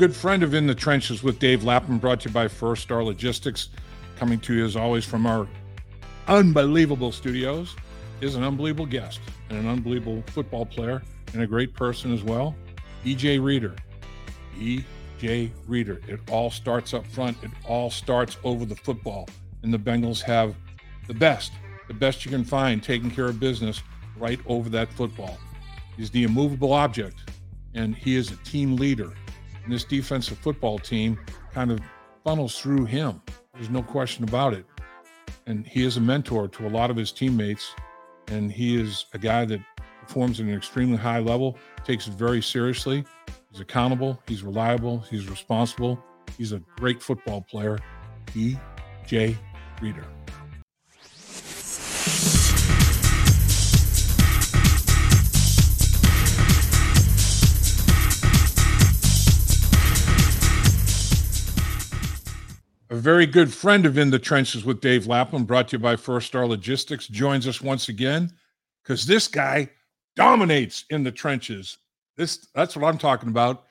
good friend of In the Trenches with Dave Lapham, brought to you by First Star Logistics. Coming to you as always from our unbelievable studios is an unbelievable guest and an unbelievable football player and a great person as well. DJ Reader. DJ Reader. It all starts up front, it all starts over the football. And the Bengals have the best, the best you can find taking care of business right over that football. He's the immovable object, and he is a team leader. And this defensive football team kind of funnels through him. There's no question about it. And he is a mentor to a lot of his teammates. And he is a guy that performs at an extremely high level, takes it very seriously. He's accountable, he's reliable, he's responsible. He's a great football player. D.J. Reader. Very good friend of In the Trenches with Dave Lapham, brought to you by First Star Logistics, joins us once again because this guy dominates in the trenches. This that's what I'm talking about.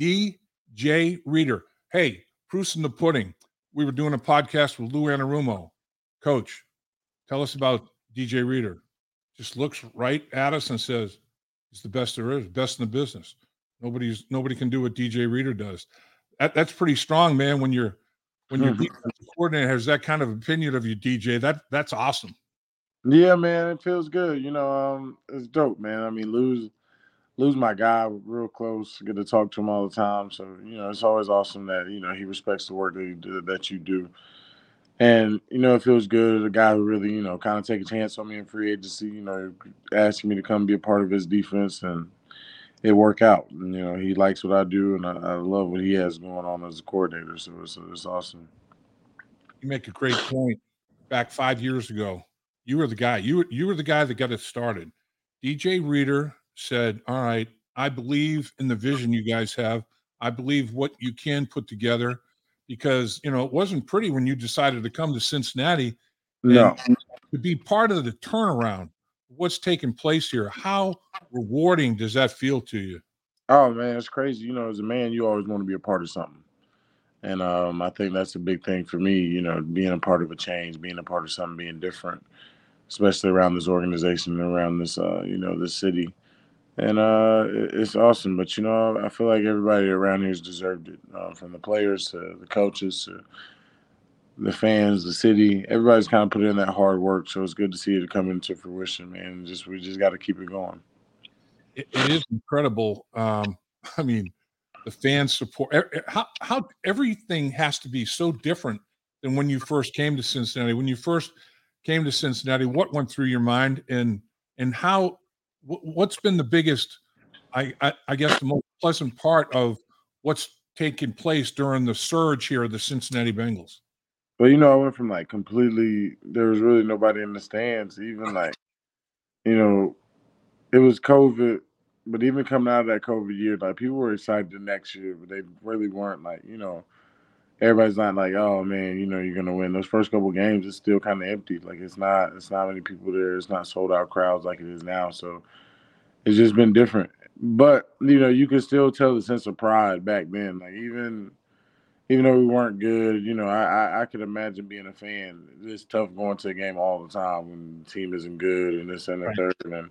DJ Reader. Hey, proofs in the pudding. We were doing a podcast with Lou Anarumo. Coach, tell us about DJ Reader. Just looks right at us and says, "He's the best there is, best in the business. Nobody's nobody can do what DJ Reader does." That, that's pretty strong, man. When you're when your Mhm. coordinator has that kind of opinion of you, DJ, that that's awesome. Yeah, man, it feels good. You know, um, it's dope, man. I mean, lose lose my guy real close. Get to talk to him all the time. So you know, it's always awesome that you know he respects the work that you do, that you do. And you know, it feels good. A guy who really you know kind of take a chance on me in free agency. You know, asking me to come be a part of his defense, and it work out. And, you know, he likes what I do, and I, I love what he has going on as a coordinator. So it's, it's awesome. You make a great point. Back five years ago, you were the guy. You were you were the guy that got it started. DJ Reader said, "All right, I believe in the vision you guys have. I believe what you can put together." Because you know it wasn't pretty when you decided to come to Cincinnati No, to be part of the turnaround. What's taking place here? How rewarding does that feel to you? Oh man, it's crazy. You know, as a man, you always want to be a part of something. And um, I think that's a big thing for me, you know, being a part of a change, being a part of something being different, especially around this organization, and around this uh, you know, this city. And uh it's awesome. But you know, I feel like everybody around here's deserved it. Uh, from the players to the coaches to the fans, the city. Everybody's kind of put in that hard work. So it's good to see it come into fruition, man. Just we just gotta keep it going. it, it is incredible. Um, I mean, the fan support. How how everything has to be so different than when you first came to Cincinnati. When you first came to Cincinnati, what went through your mind, and and how what's been the biggest? I, I I guess the most pleasant part of what's taken place during the surge here of the Cincinnati Bengals. But you know, I went from like completely there was really nobody in the stands, even like, you know, it was COVID, but even coming out of that COVID year, like people were excited the next year, but they really weren't like, you know, everybody's not like, oh man, you know, you're gonna win. Those first couple games it's still kind of empty. Like it's not it's not many people there, it's not sold out crowds like it is now. So it's just been different. But, you know, you could still tell the sense of pride back then. Like even even though we weren't good, you know, I, I I could imagine being a fan. It's tough going to a game all the time when the team isn't good and this and the Right. third. And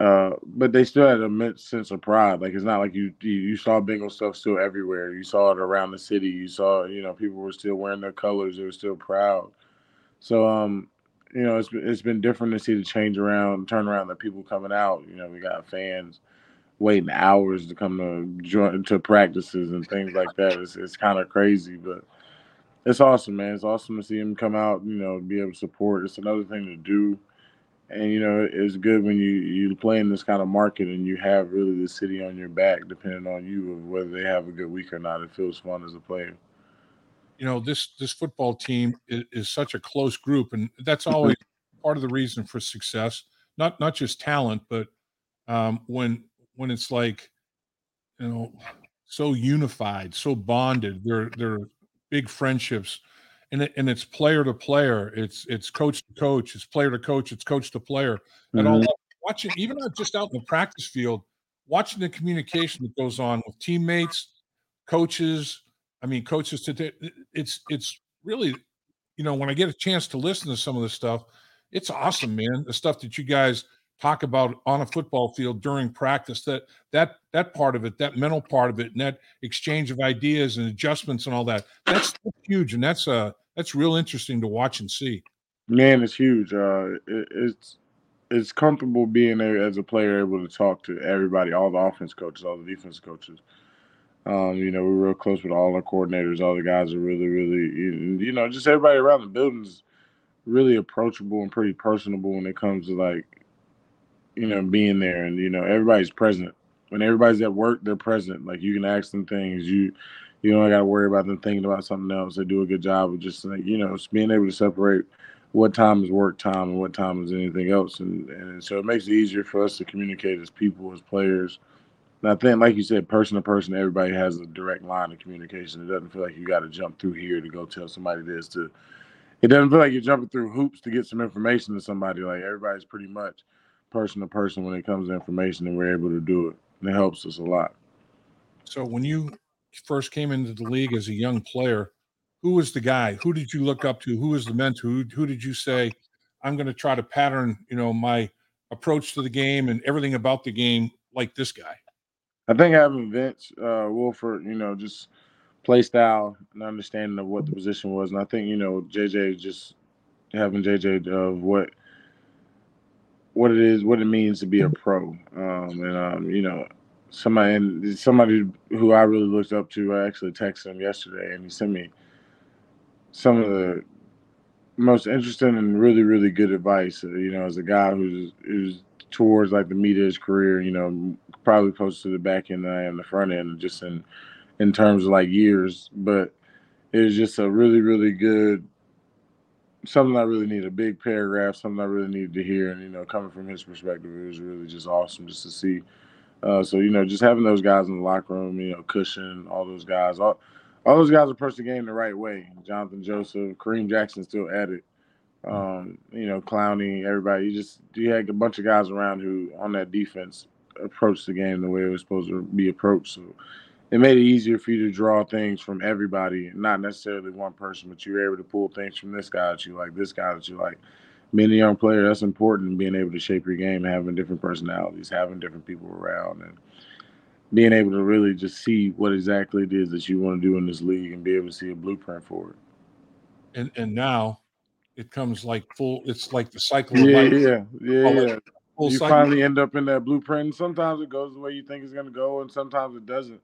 uh, but they still had a immense sense of pride. Like it's not like you you, you saw Bengal stuff still everywhere. You saw it around the city. You saw you know people were still wearing their colors. They were still proud. So um, you know, it's it's been different to see the change around, turn around, the people coming out. You know, we got fans waiting hours to come to join to practices and things like that. It's it's kind of crazy, but it's awesome, man. It's awesome to see him come out. You know, be able to support. It's another thing to do, and you know, it's good when you you play in this kind of market and you have really the city on your back, depending on you of whether they have a good week or not. It feels fun as a player. you know this this football team is, is such a close group and that's always part of the reason for success not not just talent but um when when it's like you know so unified so bonded they're they're big friendships and it, and it's player to player it's it's coach to coach it's player to coach it's coach to player and all Mhm. that. watching even not just out in the practice field watching the communication that goes on with teammates coaches. I mean, coaches today. It's it's really, you know, when I get a chance to listen to some of this stuff, it's awesome, man. The stuff that you guys talk about on a football field during practice that that that part of it that mental part of it and that exchange of ideas and adjustments and all that that's, huge and that's uh that's real interesting to watch and see man it's huge uh it, it's it's comfortable being there as a player able to talk to everybody all the offense coaches all the defense coaches um, you know, we're real close with all our coordinators. All the guys are really, really, you know, just everybody around the building's really approachable and pretty personable when it comes to like you know, being there and you know, everybody's present. When everybody's at work, they're present. Like you can ask them things. You you don't got to worry about them thinking about something else. They do a good job of just like you know, being able to separate what time is work time and what time is anything else, and and so it makes it easier for us to communicate as people, as players. And I think, like you said, person to person, everybody has a direct line of communication. It doesn't feel like you got to jump through here to go tell somebody this. To it doesn't feel like you're jumping through hoops to get some information to somebody. Like everybody's pretty much person to person when it comes to information, and we're able to do it. And it helps us a lot. So when you first came into the league as a young player, who was the guy? Who did you look up to? Who was the mentor? Who, who did you say, I'm going to try to pattern, you know, my approach to the game and everything about the game like this guy? I think having Vince uh, Wilfork, you know, just play style and understanding of what the position was, and I think you know JJ just having JJ of what what it is, what it means to be a pro. Um, and um, you know, somebody and somebody who I really looked up to. I actually texted him yesterday, and he sent me some of the most interesting and really, really good advice. Uh, you know, as a guy who's who's towards like the meat of his career, you know, probably closer to the back end than I am the front end, just in in terms of like years. But it was just a really, really good something I really need a big paragraph, something I really needed to hear, and you know, coming from his perspective, it was really just awesome just to see. Uh, so you know, just having those guys in the locker room, you know, Cushing, all those guys, all, all those guys approach the game the right way. Jonathan Joseph, Kareem Jackson still at it. Um, you know, Clowney, everybody. You just you had a bunch of guys around who on that defense approached the game the way it was supposed to be approached. So it made it easier for you to draw things from everybody, not necessarily one person, but you were able to pull things from this guy that you like, this guy that you like. Being a young player, that's important. Being able to shape your game, having different personalities, having different people around, and being able to really just see what exactly it is that you want to do in this league and be able to see a blueprint for it. And and now it comes like full. It's like the cycle. Yeah, yeah, yeah, yeah. You cycle. finally end up in that blueprint. And sometimes it goes the way you think it's going to go, and sometimes it doesn't.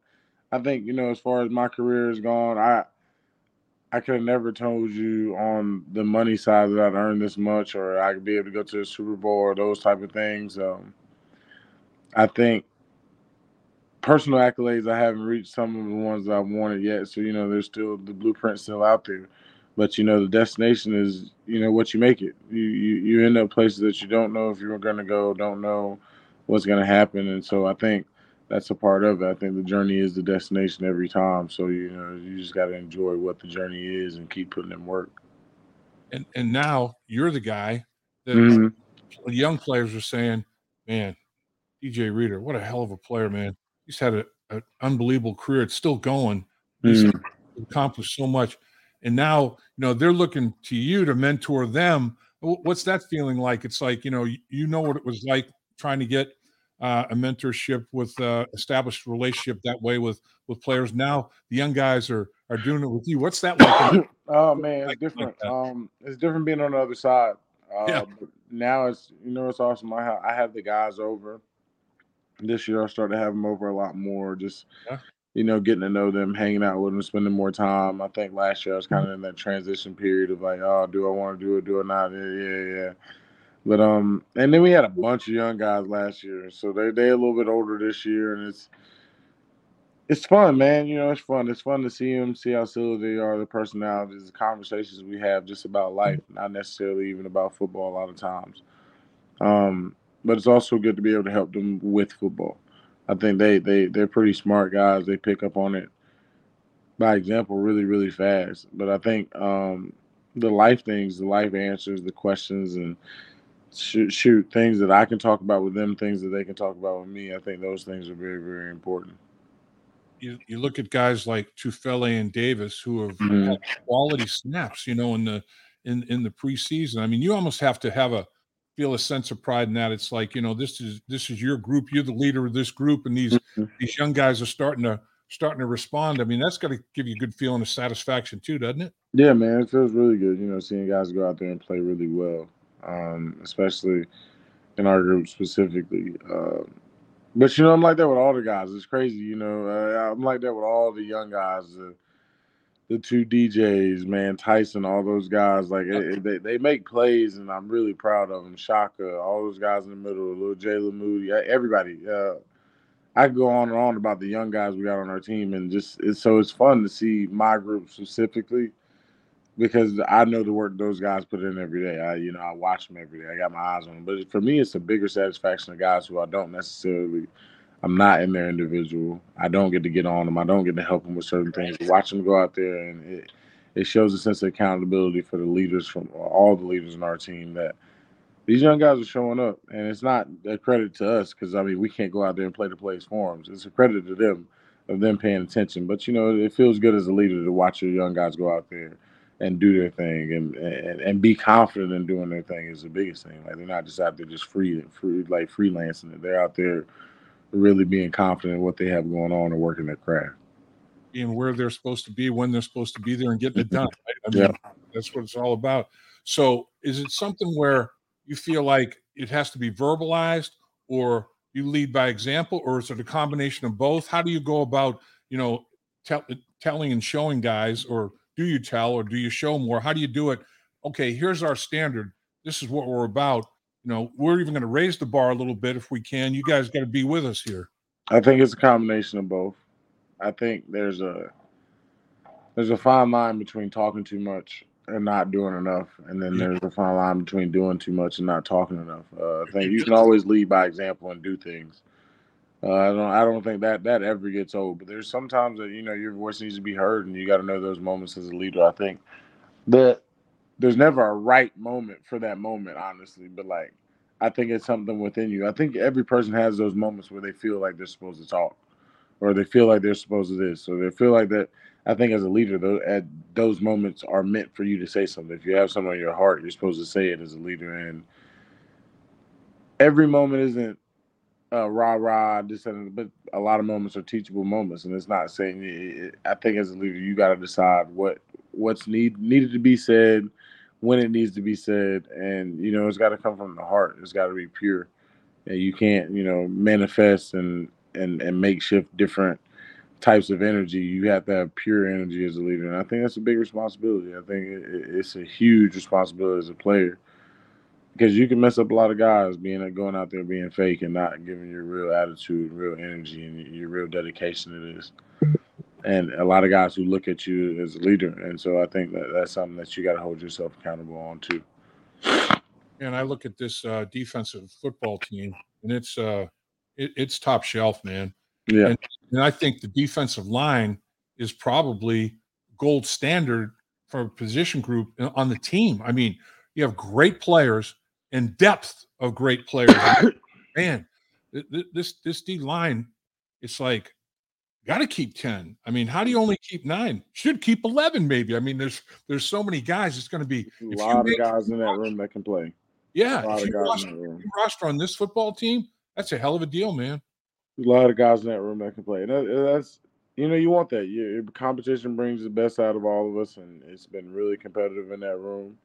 I think you know, as far as my career has gone, I I could have never told you on the money side that I'd earn this much, or I could be able to go to the Super Bowl or those type of things. Um, I think personal accolades I haven't reached some of the ones that I've wanted yet. So you know, there's still the blueprint still out there. But you know, the destination is you know what you make it. You you, you end up places that you don't know if you're going to go, don't know what's going to happen, and so I think that's a part of it. I think the journey is the destination every time. So you know, you just got to enjoy what the journey is and keep putting in work. And and now you're the guy that mm-hmm. young players are saying, "Man, DJ Reader, what a hell of a player, man! He's had an unbelievable career. It's still going. He's mm-hmm. accomplished so much." And now, you know, they're looking to you to mentor them. What's that feeling like? It's like, you know, you know what it was like trying to get uh, a mentorship with uh, established relationship that way with with players. Now the young guys are are doing it with you. What's that like? oh man, it's different. Um, it's different being on the other side. Uh, yeah. Now it's you know it's awesome. I have, I have the guys over. This year I started to have them over a lot more. Just yeah. you know getting to know them, hanging out with them, spending more time. I think last year I was kind of in that transition period of like, oh, do I want to do it? Do it not? Yeah, yeah, yeah. But um, and then we had a bunch of young guys last year, so they they a little bit older this year, and it's it's fun, man. You know, it's fun. It's fun to see them, see how silly they are, the personalities, the conversations we have just about life, not necessarily even about football a lot of times. Um, but it's also good to be able to help them with football. I think they they they're pretty smart guys. They pick up on it by example really really fast. But I think um, the life things, the life answers, the questions, and shoot, shoot things that I can talk about with them, things that they can talk about with me. I think those things are very, very important. you, you look at guys like Tufele and Davis who have Mhm. had quality snaps, you know, in the in in the preseason. I mean, you almost have to have a feel a sense of pride in that. It's like, you know, this is this is your group, you're the leader of this group, and these Mhm. these young guys are starting to starting to respond. I mean, that's got to give you a good feeling of satisfaction too, doesn't it? Yeah, man, it feels really good. You know, seeing guys go out there and play really well, um, especially in our group specifically. Um, but you know, I'm like that with all the guys. It's crazy. You know, uh, I'm like that with all the young guys. The, the two DJs, man, Tyson, all those guys. Like they they make plays, and I'm really proud of them. Shaka, all those guys in the middle, little Jalen Moody, uh, everybody. Uh, I could go on and on about the young guys we got on our team, and just it's so it's fun to see my group specifically because I know the work those guys put in every day. I you know I watch them every day. I got my eyes on them, but for me, it's a bigger satisfaction of guys who I don't necessarily. I'm not in their individual. I don't get to get on them. I don't get to help them with certain things. Watch them go out there, and it it shows a sense of accountability for the leaders from all the leaders in our team that these young guys are showing up, and it's not a credit to us because I mean we can't go out there and play the plays for them. It's a credit to them of them paying attention. But you know it feels good as a leader to watch your young guys go out there and do their thing and and, and be confident in doing their thing is the biggest thing. Like they're not just out there just free, free like freelancing it. They're out there really being confident in what they have going on and working their craft. Being where they're supposed to be, when they're supposed to be there, and getting it done. Right? I mean, that's what it's all about. So, is it something where you feel like it has to be verbalized, or you lead by example, or is it a combination of both? How do you go about, you know, tell, telling and showing guys, or do you tell, or do you show more? How do you do it? Okay, here's our standard. This is what we're about. You know, we're even going to raise the bar a little bit if we can. You guys got to be with us here. I think it's a combination of both. I think there's a there's a fine line between talking too much and not doing enough, and then there's a fine line between doing too much and not talking enough. Uh, I think you can always lead by example and do things. Uh, I don't I don't think that that ever gets old. But there's sometimes that you know your voice needs to be heard, and you got to know those moments as a leader. I think that there's never a right moment for that moment, honestly. But like, I think it's something within you. I think every person has those moments where they feel like they're supposed to talk, or they feel like they're supposed to this, or they feel like that. I think as a leader, those at those moments are meant for you to say something. If you have something on your heart, you're supposed to say it as a leader. And every moment isn't uh, rah rah this and but a lot of moments are teachable moments, and it's not saying. It, I think as a leader, you got to decide what what's need needed to be said, when it needs to be said, and you know it's got to come from the heart. It's got to be pure, and you can't you know manifest and and and makeshift different types of energy. You have to have pure energy as a leader, and I think that's a big responsibility. I think it- it's a huge responsibility as a player because you can mess up a lot of guys being going out there being fake and not giving your real attitude, real energy, and your real dedication to this. And a lot of guys who look at you as a leader, and so I think that that's something that you got to hold yourself accountable on too. And I look at this uh, defensive football team, and it's uh, it, it's top shelf, man. Yeah, And I think the defensive line is probably gold standard for a position group on the team. I mean, you have great players and depth of great players. Man, th- th- this this D line, it's like got to keep ten. I mean, how do you only keep nine? Should keep eleven, maybe. I mean, there's there's so many guys. It's going to be a lot of guys in that room that can play. yeah. A lot of guys roster, in that room. you roster on this football team, that's a hell of a deal, man. a lot of guys in that room that can play. And that, that's you know you want that. Your competition brings the best out of all of us, and it's been really competitive in that room.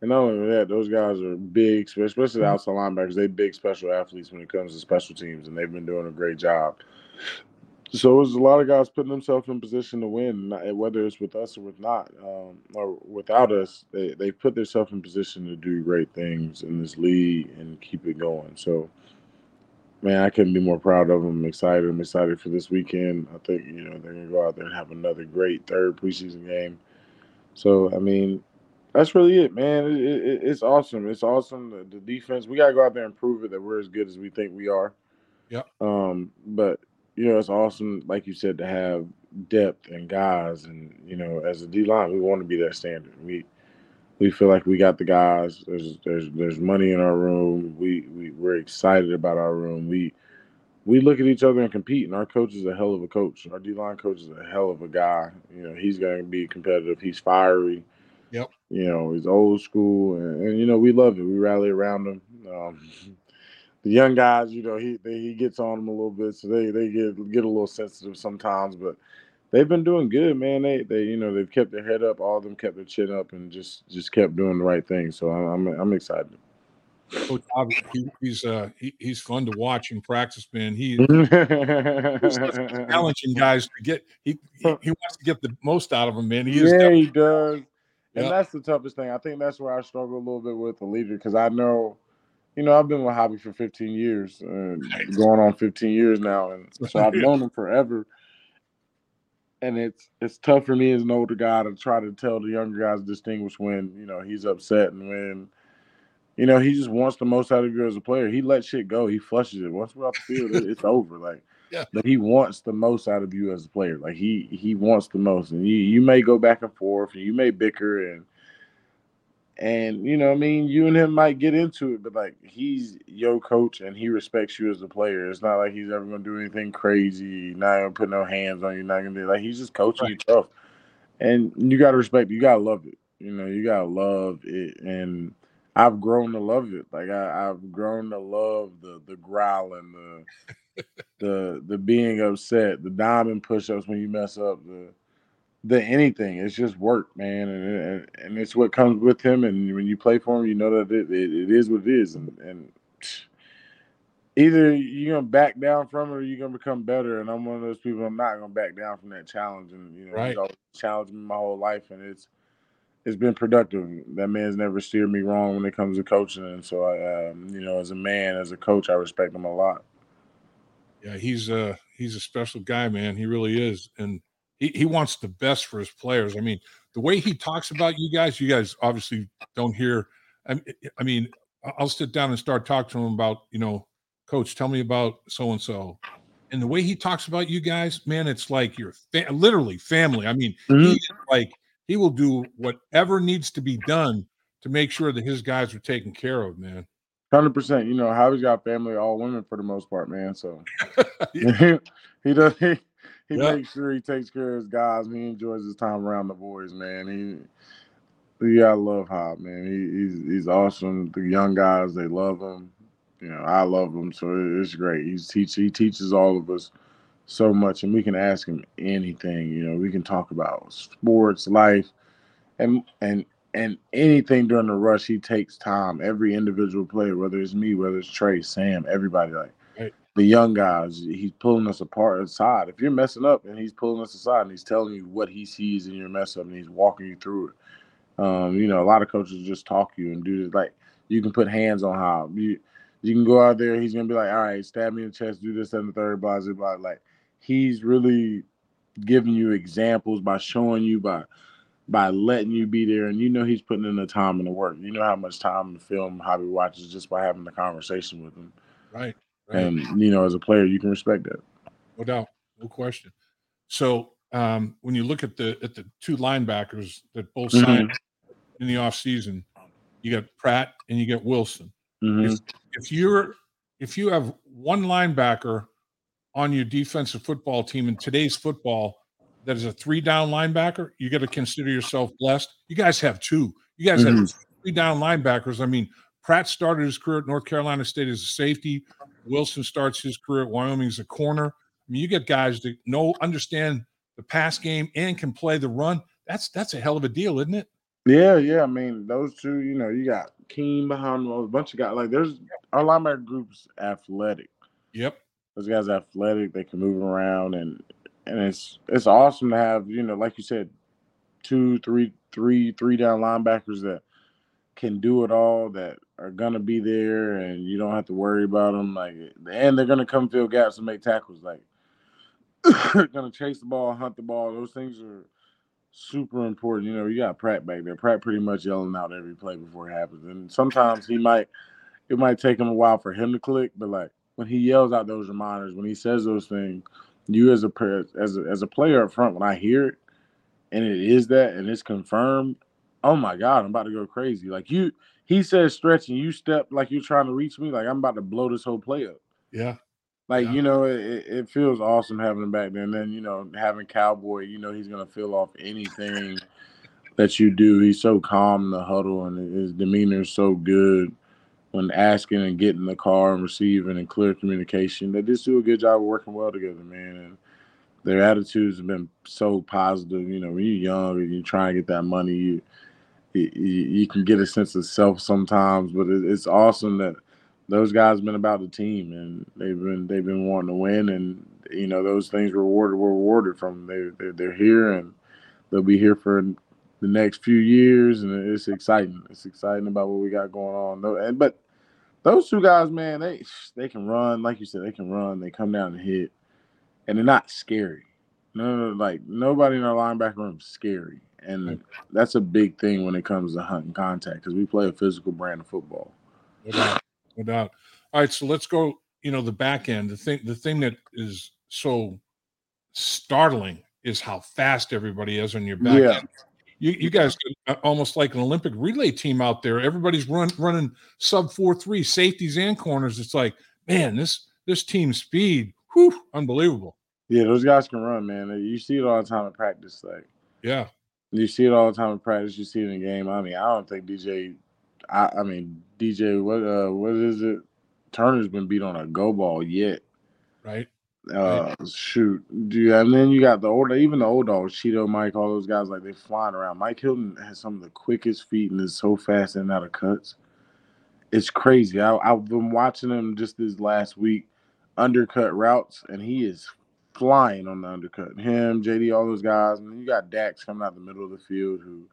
And not only that, those guys are big, especially the outside linebackers. They big special athletes when it comes to special teams, and they've been doing a great job. So it was a lot of guys putting themselves in position to win, whether it's with us or with not, um, or without us. They they put themselves in position to do great things in this league and keep it going. So man, I couldn't be more proud of them. I'm excited. I'm excited for this weekend. I think you know they're gonna go out there and have another great third preseason game. So I mean, that's really it, man. It, it, it's awesome. It's awesome. The, the defense. We gotta go out there and prove it that we're as good as we think we are. Yeah. Um, but you know, it's awesome, like you said, to have depth and guys, and you know, as a D line, we want to be that standard. We we feel like we got the guys. There's there's there's money in our room. We we we're excited about our room. We we look at each other and compete. And our coach is a hell of a coach. Our D line coach is a hell of a guy. You know, he's going to be competitive. He's fiery. You know, he's old school, and, and you know we love it. We rally around him. Um, the young guys, you know, he they, he gets on them a little bit, so they they get get a little sensitive sometimes, but they've been doing good, man. They they you know they've kept their head up, all of them kept their chin up, and just just kept doing the right thing. So I'm I'm, I'm excited. Coach he, he's uh he, he's fun to watch in practice, man. He, he's challenging guys to get he he wants to get the most out of them, man. He is yeah, he does. And yep. that's the toughest thing. I think that's where I struggle a little bit with the leader because I know, you know, I've been with Hobby for 15 years, and going on 15 years now, and so I've known him forever and it's it's tough for me as an older guy to try to tell the younger guys distinguish when you know he's upset and when you know he just wants the most out of you as a player. He lets shit go. He flushes it. Once we're off the field, it's over. Like, yeah. but he wants the most out of you as a player. Like he he wants the most, and you you may go back and forth, and you may bicker, and and you know, I mean, you and him might get into it, but like he's your coach and he respects you as a player. It's not like he's ever gonna do anything crazy, not gonna put no hands on you, not gonna be like he's just coaching right. you tough. And you gotta respect, you gotta love it. You know, you gotta love it. And I've grown to love it. Like I, have grown to love the the growling, the the the being upset, the diamond push ups when you mess up, the the anything. It's just work, man, and and it's what comes with him. And when you play for him, you know that it, it, it is what it is, and and either you're gonna back down from it or you're gonna become better. And I'm one of those people. I'm not gonna back down from that challenge. And you know, right. he's always challenged me my whole life, and it's it's been productive. That man's never steered me wrong when it comes to coaching, and so I, um, you know, as a man, as a coach, I respect him a lot. Yeah, he's a he's a special guy, man. He really is, and he, he wants the best for his players. I mean, the way he talks about you guys, you guys obviously don't hear. I, I mean, I'll sit down and start talking to him about, you know, coach, tell me about so and so. And the way he talks about you guys, man, it's like you're fa- literally family. I mean, mm-hmm. like he will do whatever needs to be done to make sure that his guys are taken care of, man. Hundred percent. You know, Hobby's got family, all women for the most part, man. So he, he does. He, he makes sure he takes care of his guys. He enjoys his time around the boys, man. He, yeah, I love Hob, man. He, he's he's awesome. The young guys, they love him. You know, I love him, so it's great. He's teach he teaches all of us so much, and we can ask him anything. You know, we can talk about sports, life, and and and anything during the rush. He takes time. Every individual player, whether it's me, whether it's Trey, Sam, everybody, like the young guys. He's pulling us apart aside. If you're messing up and he's pulling us aside and he's telling you what he sees in your mess up and he's walking you through it. Um, you know, a lot of coaches just talk you and do this. Like you can put hands on how you you can go out there. He's gonna be like, all right, stab me in the chest, do this and the third, blah blah blah. Like he's really giving you examples by showing you by by letting you be there, and you know he's putting in the time and the work. You know how much time the film Hobby watches just by having the conversation with him. Right. And you know, as a player, you can respect that. No doubt, no question. So um, when you look at the at the two linebackers that both mm-hmm. signed in the offseason, you got Pratt and you get Wilson. Mm-hmm. If, if you're if you have one linebacker on your defensive football team in today's football that is a three down linebacker, you got to consider yourself blessed. You guys have two. You guys mm-hmm. have three down linebackers. I mean, Pratt started his career at North Carolina State as a safety. Wilson starts his career at Wyoming as a corner. I mean, you get guys that know, understand the pass game and can play the run. That's that's a hell of a deal, isn't it? Yeah, yeah. I mean, those two. You know, you got Keem behind them, a bunch of guys. Like, there's our linebacker group's athletic. Yep. Those guys athletic. They can move around, and and it's it's awesome to have you know, like you said, two, three, three, three down linebackers that can do it all. That are gonna be there, and you don't have to worry about them. Like, and they're gonna come fill gaps and make tackles. Like, gonna chase the ball, hunt the ball. Those things are super important. You know, you got Pratt back there. Pratt pretty much yelling out every play before it happens, and sometimes he might. It might take him a while for him to click, but like when he yells out those reminders, when he says those things, you as a as a, as a player up front, when I hear it, and it is that, and it's confirmed, oh my god, I'm about to go crazy. Like you, he says stretch and you step like you're trying to reach me, like I'm about to blow this whole play up. Yeah. Like Yeah. you know, it, it feels awesome having him back there. And then you know, having Cowboy, you know, he's gonna feel off anything that you do. He's so calm in the huddle, and his demeanor is so good when asking and getting the car and receiving and clear communication. They just do a good job of working well together, man. And their attitudes have been so positive. You know, when you're young and you try and get that money, you you, you can get a sense of self sometimes, but it, it's awesome that those guys have been about the team and they've been they've been wanting to win and you know those things rewarded were rewarded from them. They they're, they're here and they'll be here for the next few years and it's exciting. It's exciting about what we got going on. No, and but those two guys, man, they they can run like you said. They can run. They come down and hit, and they're not scary. No, no, like nobody in our linebacker room is scary, and that's a big thing when it comes to hunting contact because we play a physical brand of football. No doubt. No doubt. All right, so let's go. You know, the back end. The thing. The thing that is so startling is how fast everybody is on your back Yeah. end. You, you guys are almost like an Olympic relay team out there. Everybody's run running sub four three safeties and corners. It's like, man, this this team speed, whew, unbelievable. Yeah, those guys can run, man. You see it all the time in practice. Like Yeah, you see it all the time in practice. You see it in the game. I mean, I don't think DJ. I, I mean, DJ. What uh, what is it? Turner's been beat on a go ball yet. right. Uh, shoot, do and then you got the old, even the old dogs, Cheeto, Mike, all those guys like they're flying around. Mike Hilton has some of the quickest feet and is so fast and out of cuts. It's crazy. I, I've been watching him just this last week, undercut routes, and he is flying on the undercut. Him, JD, all those guys, and you got Dax coming out the middle of the field who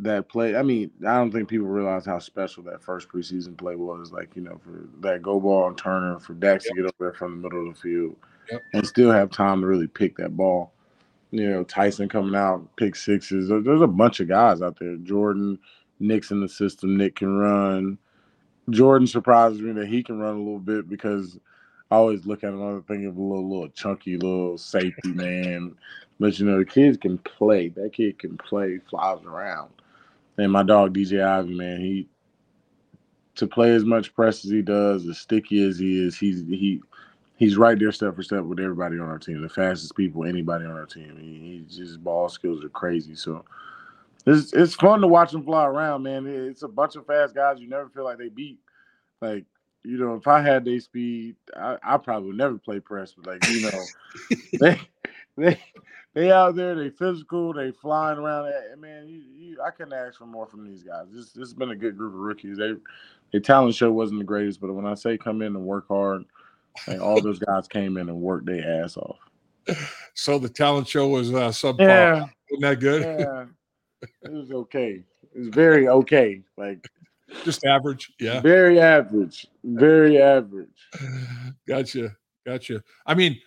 that play. I mean, I don't think people realize how special that first preseason play was. Like, you know, for that go ball on Turner, for Dax to get over there from the middle of the field Yep. and still have time to really pick that ball. You know, Tyson coming out, pick sixes. There's a bunch of guys out there. Jordan, Nick's in the system. Nick can run. Jordan surprises me that he can run a little bit because I always look at him and think of a little, little chunky little safety man. But you know, the kids can play. That kid can play, flies around. And my dog DJ Ivey, man, he to play as much press as he does, as sticky as he is, he's he he's right there step for step with everybody on our team. The fastest people, anybody on our team. He, he just ball skills are crazy. So it's it's fun to watch him fly around, man. It's a bunch of fast guys you never feel like they beat. Like you know, if I had their speed, I, I probably would never play press. But like you know, they they they out there, they physical, they flying around. Eh, Man, you, you, I couldn't ask for more from these guys. This this has been a good group of rookies. They their talent show wasn't the greatest, but when I say come in and work hard, like all those guys came in and worked their ass off. So the talent show was uh, subpar. Yeah, Wasn't that good? yeah, it was okay. It was very okay. Like Just average. Yeah. very average, very average. Gotcha. Gotcha. I mean,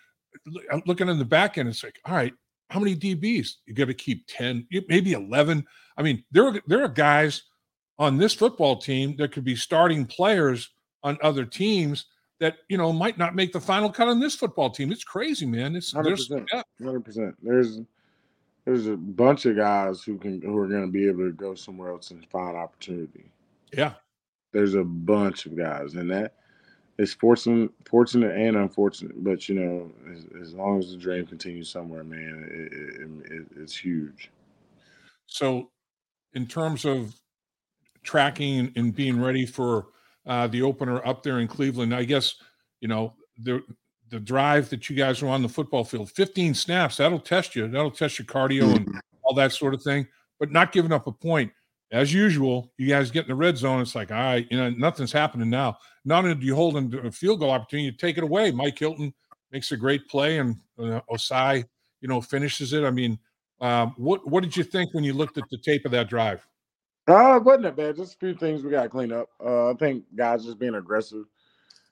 I'm looking in the back end, it's like, all right, how many DBs? You got to keep 10, maybe 11. I mean, there are, there are guys on this football team that could be starting players on other teams that, you know, might not make the final cut on this football team. It's crazy, man. It's there's 100%. yeah, Hundred percent. There's there's a bunch of guys who can who are going to be able to go somewhere else and find opportunity. yeah. There's a bunch of guys, and that is fortunate, fortunate and unfortunate. But you know, as, as long as the dream continues somewhere, man, it, it, it, it's huge. So, in terms of tracking and- being ready for uh, the opener up there in Cleveland, I guess you know the the drive that you guys are on the football field, 15 snaps, that'll test you. That'll test your cardio and all that sort of thing. But not giving up a point, as usual. You guys get in the red zone, it's like, all right, you know, nothing's happening now. Not only do you hold them a field goal opportunity, you take it away. Mike Hilton makes a great play, and uh, Ossai, you know, finishes it. I mean, um, what what did you think when you looked at the tape of that drive? Uh, wasn't it bad. Just a few things we got to clean up. Uh, I think guys just being aggressive.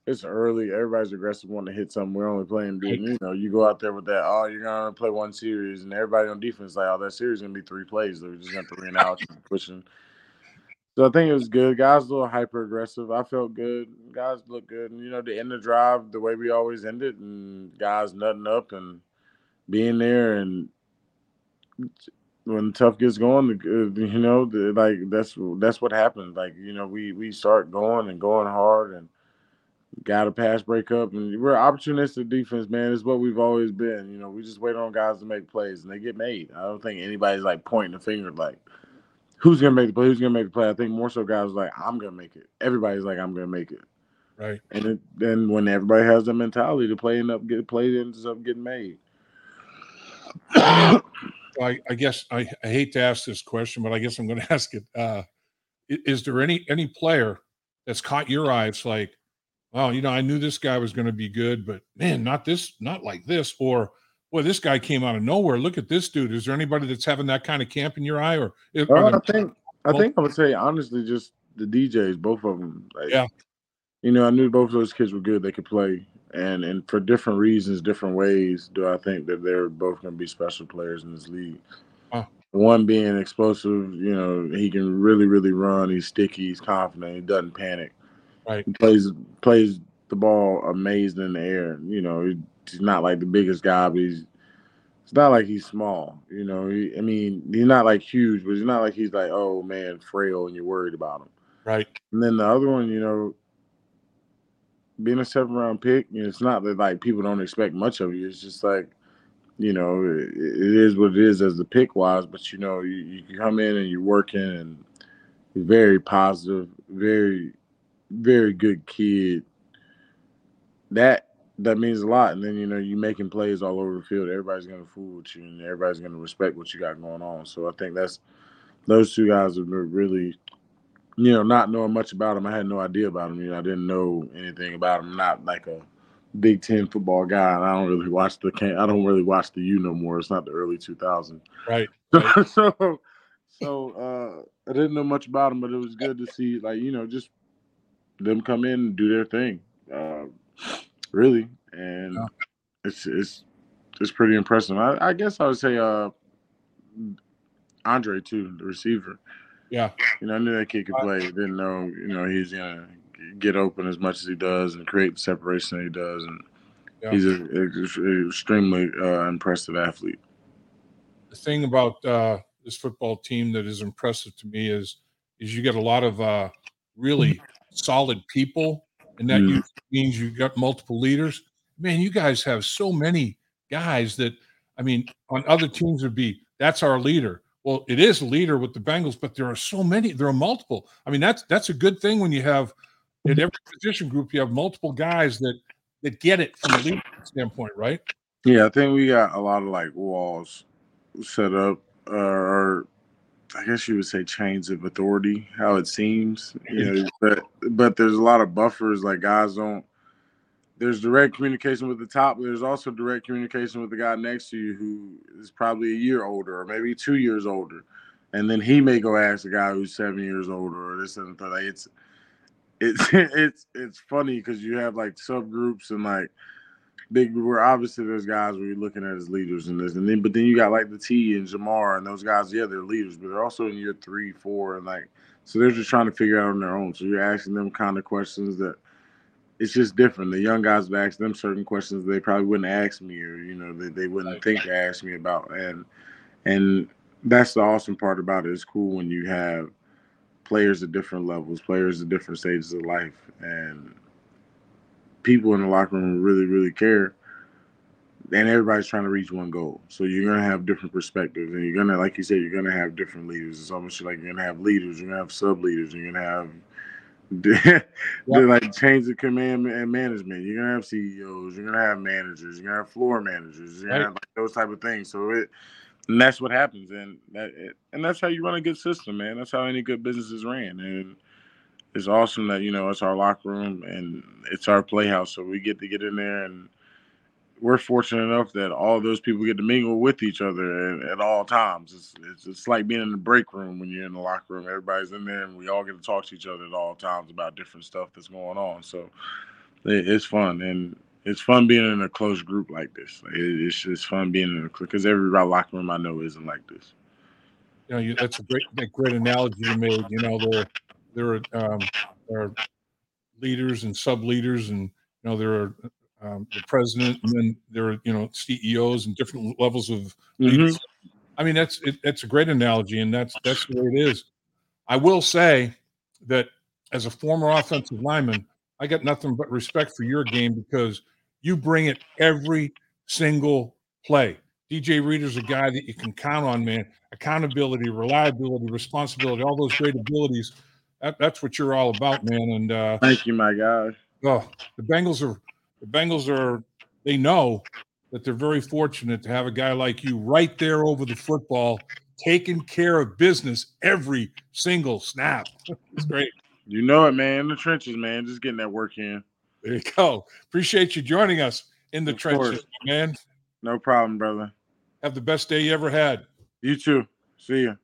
It's early. Everybody's aggressive, wanting to hit something. We're only playing, dude. You know, you go out there with that. Oh, you're gonna play one series, and everybody on defense like, oh, that series is gonna be three plays. They're just gonna three and out, pushing. So I think it was good. Guys, a little hyper aggressive. I felt good. Guys look good, and you know, the end of the drive, the way we always end it, and guys nutting up and being there, and when tough gets going, uh, you know, like that's that's what happens. Like you know, we we start going and going hard, and got a pass break up, and we're opportunistic defense, man. Is what we've always been. You know, we just wait on guys to make plays, and they get made. I don't think anybody's like pointing the finger like, who's gonna make the play? Who's gonna make the play? I think more so guys like, I'm gonna make it. Everybody's like, I'm gonna make it. Right. And then when everybody has the mentality, the play end up get play ends up getting made. I, I guess I, I, hate to ask this question, but I guess I'm going to ask it. Uh, is there any any player that's caught your eye? It's like, oh, you know, I knew this guy was going to be good, but man, not this, not like this. Or, boy, this guy came out of nowhere. Look at this dude. Is there anybody that's having that kind of camp in your eye? Or well, I think I think I would say honestly, just the DJs, both of them. Like, yeah. You know, I knew both of those kids were good. They could play, and and for different reasons, different ways, do I think that they're both going to be special players in this league. One being explosive, you know, he can really, really run. He's sticky. He's confident. He doesn't panic. Right. He plays plays the ball amazing in the air. You know, he's not like the biggest guy, but he's it's not like he's small. You know, he, I mean, he's not like huge, but he's not like he's like, oh man, frail, and you're worried about him. Right. And then the other one, you know, being a seven round pick, you know, it's not that like people don't expect much of you. It's just like, you know, it, it is what it is as the pick wise. But you know, you, you come in and you're working and very positive, very very good kid. That that means a lot. And then you know you're making plays all over the field. Everybody's gonna fool with you, and everybody's gonna respect what you got going on. So I think that's those two guys have really, you know, not knowing much about them. I had no idea about them. You know, I didn't know anything about them. Not like a Big Ten football guy, and I don't really watch the can. I don't really watch the U no more. It's not the early 2000s. Right. right. so, so uh, I didn't know much about them, but it was good to see, like you know, just them come in and do their thing, uh, really, and yeah. it's it's it's pretty impressive. I, I, guess I would say uh, Andre too, the receiver. Yeah, you know, I knew that kid could play. Didn't know, you know, he's gonna get open as much as he does and create the separation that he does, and yeah. he's an extremely uh, impressive athlete. The thing about uh, this football team that is impressive to me is is you get a lot of uh, really solid people, and that mm. means you've got multiple leaders. Man, you guys have so many guys that I mean, on other teams would be that's our leader. Well, it is a leader with the Bengals, but there are so many. There are multiple. I mean, that's that's a good thing when you have in every position group you have multiple guys that that get it from a leadership standpoint, right? Yeah, I think we got a lot of like walls set up, uh, or I guess you would say chains of authority, how it seems. You know, but but there's a lot of buffers. Like guys don't. There's direct communication with the top. there's also direct communication with the guy next to you who is probably a year older or maybe two years older, and then he may go ask the guy who's seven years older or this and that. Like it's it's it's it's funny because you have like subgroups and like big where obviously there's guys you're looking at as leaders in this, and then but then you got like the T and Ja'Marr and those guys, yeah, they're leaders, but they're also in year three, four, and like so they're just trying to figure out on their own. So you're asking them kind of questions that it's just different. The young guys have asked them certain questions they probably wouldn't ask me, or you know, they, they wouldn't think to ask me about, and and that's the awesome part about it. It's cool when you have players at different levels, players at different stages of life, and people in the locker room really, really care. And everybody's trying to reach one goal. So you're gonna have different perspectives, and you're gonna, like you said, you're gonna have different leaders. It's almost like you're gonna have leaders, you're gonna have sub leaders, you're gonna have yep. like change of command and management. You're gonna have CEOs, you're gonna have managers, you're gonna have floor managers, you're gonna right. have like those type of things. So it and that's what happens, and that and that's how you run a good system, man. That's how any good business is ran, and it's awesome that you know it's our locker room and it's our playhouse, so we get to get in there and we're fortunate enough that all those people get to mingle with each other at, at all times. It's, it's, it's like being in the break room when you're in the locker room. Everybody's in there, and we all get to talk to each other at all times about different stuff that's going on. So it, it's fun, and it's fun being in a close group like this. It, it's just fun being in a because every locker room I know isn't like this. You know, you, that's a great, a great analogy you made. You know, there, there are, um, there are leaders and sub leaders, and you know, there are um, the president, and then there are you know CEOs and different levels of leaders. Mm-hmm. I mean, that's it, that's a great analogy, and that's that's the way it is. I will say that as a former offensive lineman, I got nothing but respect for your game because you bring it every single play. DJ Reader's a guy that you can count on, man. Accountability, reliability, responsibility, all those great abilities. That, that's what you're all about, man. And uh, thank you, my guy. Oh, the Bengals are the Bengals are they know that they're very fortunate to have a guy like you right there over the football, taking care of business every single snap. it's great. You know it, man. In the trenches, man. Just getting that work in. There you go. Appreciate you joining us in the of trenches, course. man. No problem, brother. Have the best day you ever had. You too. See you.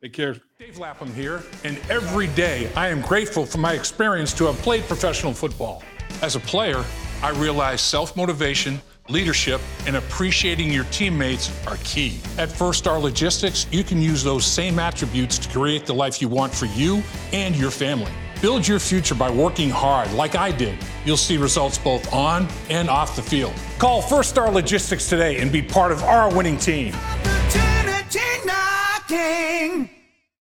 Take care. Dave Lapham here, and every day I am grateful for my experience to have played professional football. As a player, I realize self motivation, leadership, and appreciating your teammates are key. At First Star Logistics, you can use those same attributes to create the life you want for you and your family. Build your future by working hard like I did. You'll see results both on and off the field. Call First Star Logistics today and be part of our winning team. King.